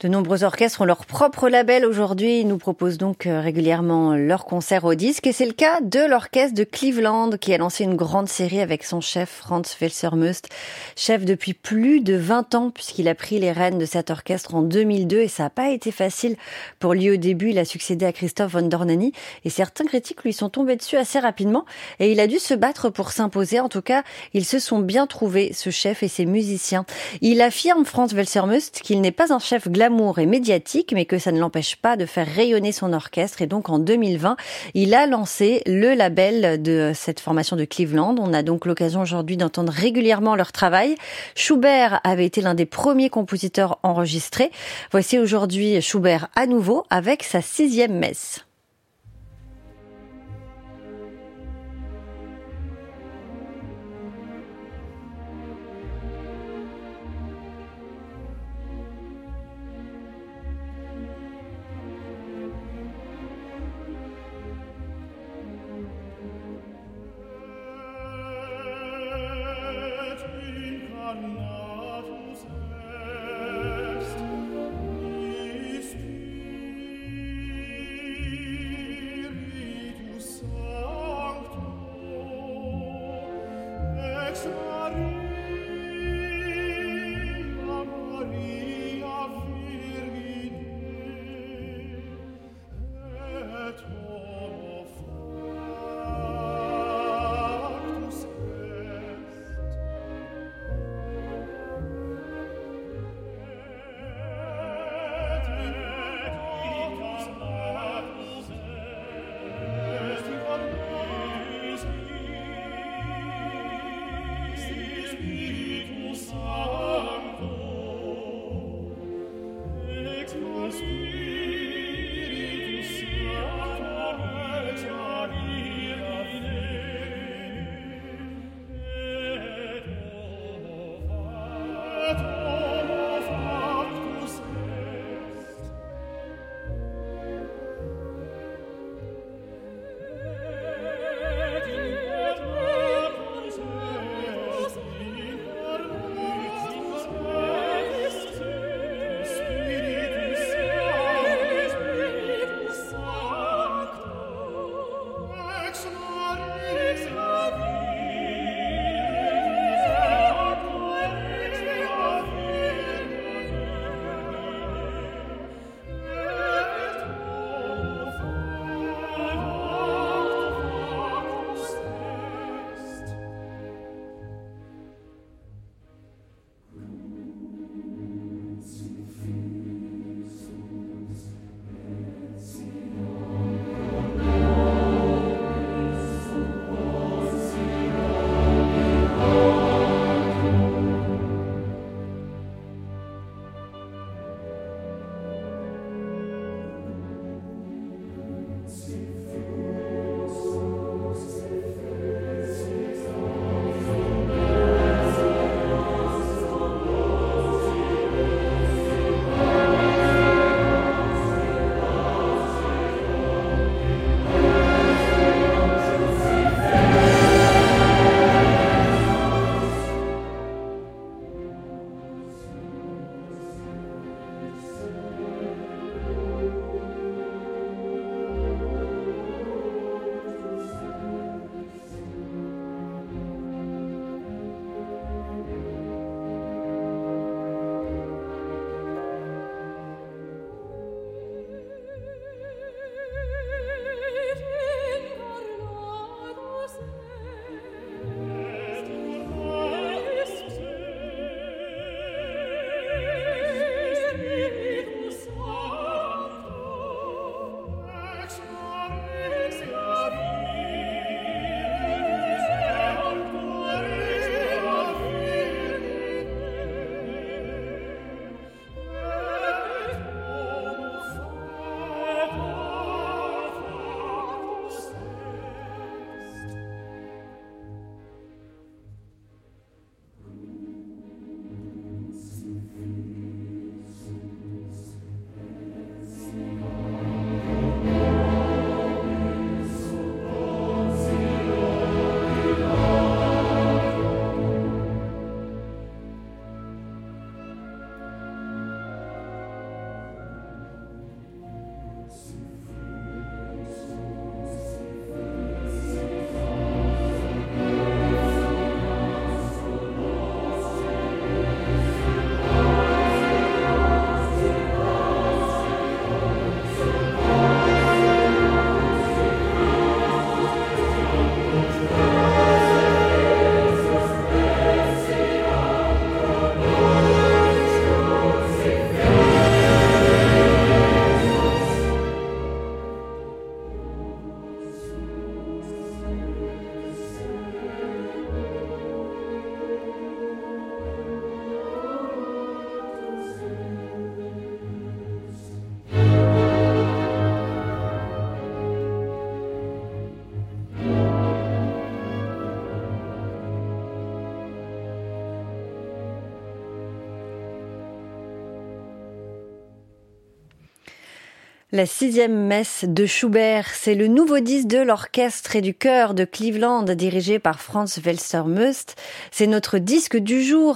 De nombreux orchestres ont leur propre label aujourd'hui. Ils nous proposent donc euh, régulièrement leurs concerts au disque. Et c'est le cas de l'orchestre de Cleveland qui a lancé une grande série avec son chef Franz Welsermust, chef depuis plus de 20 ans puisqu'il a pris les rênes de cet orchestre en 2002 et ça n'a pas été facile pour lui au début. Il a succédé à Christophe von Dornani et certains critiques lui sont tombés dessus assez rapidement et il a dû se battre pour s'imposer. En tout cas, ils se sont bien trouvés, ce chef et ses musiciens. Il affirme, Franz Welsermust, qu'il n'est pas un chef glamour l'amour est médiatique, mais que ça ne l'empêche pas de faire rayonner son orchestre. Et donc en 2020, il a lancé le label de cette formation de Cleveland. On a donc l'occasion aujourd'hui d'entendre régulièrement leur travail. Schubert avait été l'un des premiers compositeurs enregistrés. Voici aujourd'hui Schubert à nouveau avec sa sixième messe. La sixième messe de Schubert, c'est le nouveau disque de l'orchestre et du chœur de Cleveland dirigé par Franz Welser-Möst. C'est notre disque du jour